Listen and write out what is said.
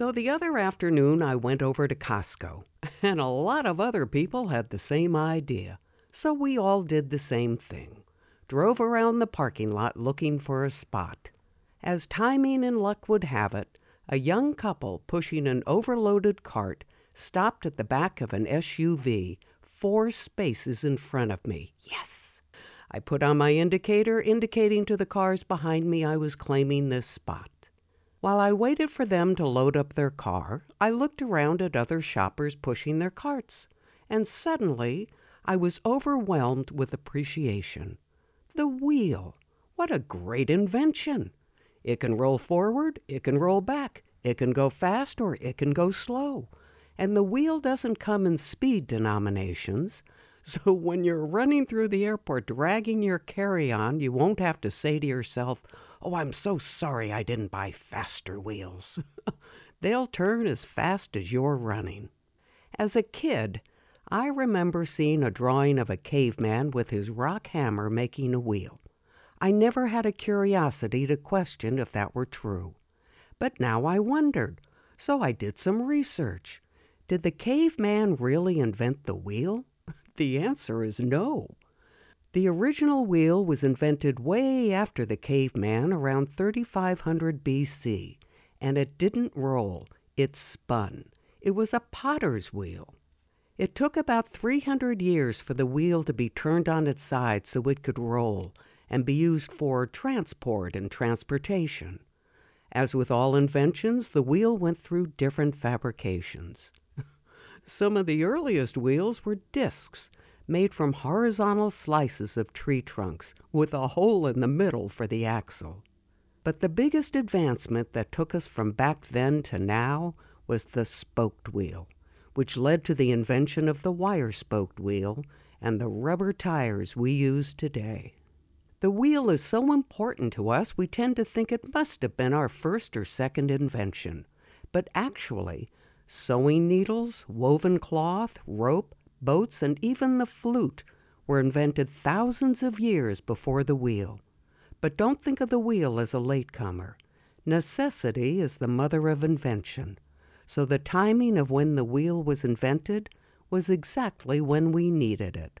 So the other afternoon, I went over to Costco, and a lot of other people had the same idea. So we all did the same thing drove around the parking lot looking for a spot. As timing and luck would have it, a young couple pushing an overloaded cart stopped at the back of an SUV, four spaces in front of me. Yes! I put on my indicator, indicating to the cars behind me I was claiming this spot. While I waited for them to load up their car, I looked around at other shoppers pushing their carts, and suddenly I was overwhelmed with appreciation. The wheel! What a great invention! It can roll forward, it can roll back, it can go fast or it can go slow. And the wheel doesn't come in speed denominations. So when you're running through the airport dragging your carry on, you won't have to say to yourself, Oh, I'm so sorry I didn't buy faster wheels. They'll turn as fast as you're running. As a kid, I remember seeing a drawing of a caveman with his rock hammer making a wheel. I never had a curiosity to question if that were true. But now I wondered, so I did some research. Did the caveman really invent the wheel? The answer is no. The original wheel was invented way after the caveman, around 3500 BC, and it didn't roll, it spun. It was a potter's wheel. It took about 300 years for the wheel to be turned on its side so it could roll and be used for transport and transportation. As with all inventions, the wheel went through different fabrications. Some of the earliest wheels were discs made from horizontal slices of tree trunks with a hole in the middle for the axle. But the biggest advancement that took us from back then to now was the spoked wheel, which led to the invention of the wire spoked wheel and the rubber tires we use today. The wheel is so important to us, we tend to think it must have been our first or second invention. But actually, sewing needles, woven cloth, rope, boats, and even the flute were invented thousands of years before the wheel. But don't think of the wheel as a latecomer. Necessity is the mother of invention, so the timing of when the wheel was invented was exactly when we needed it.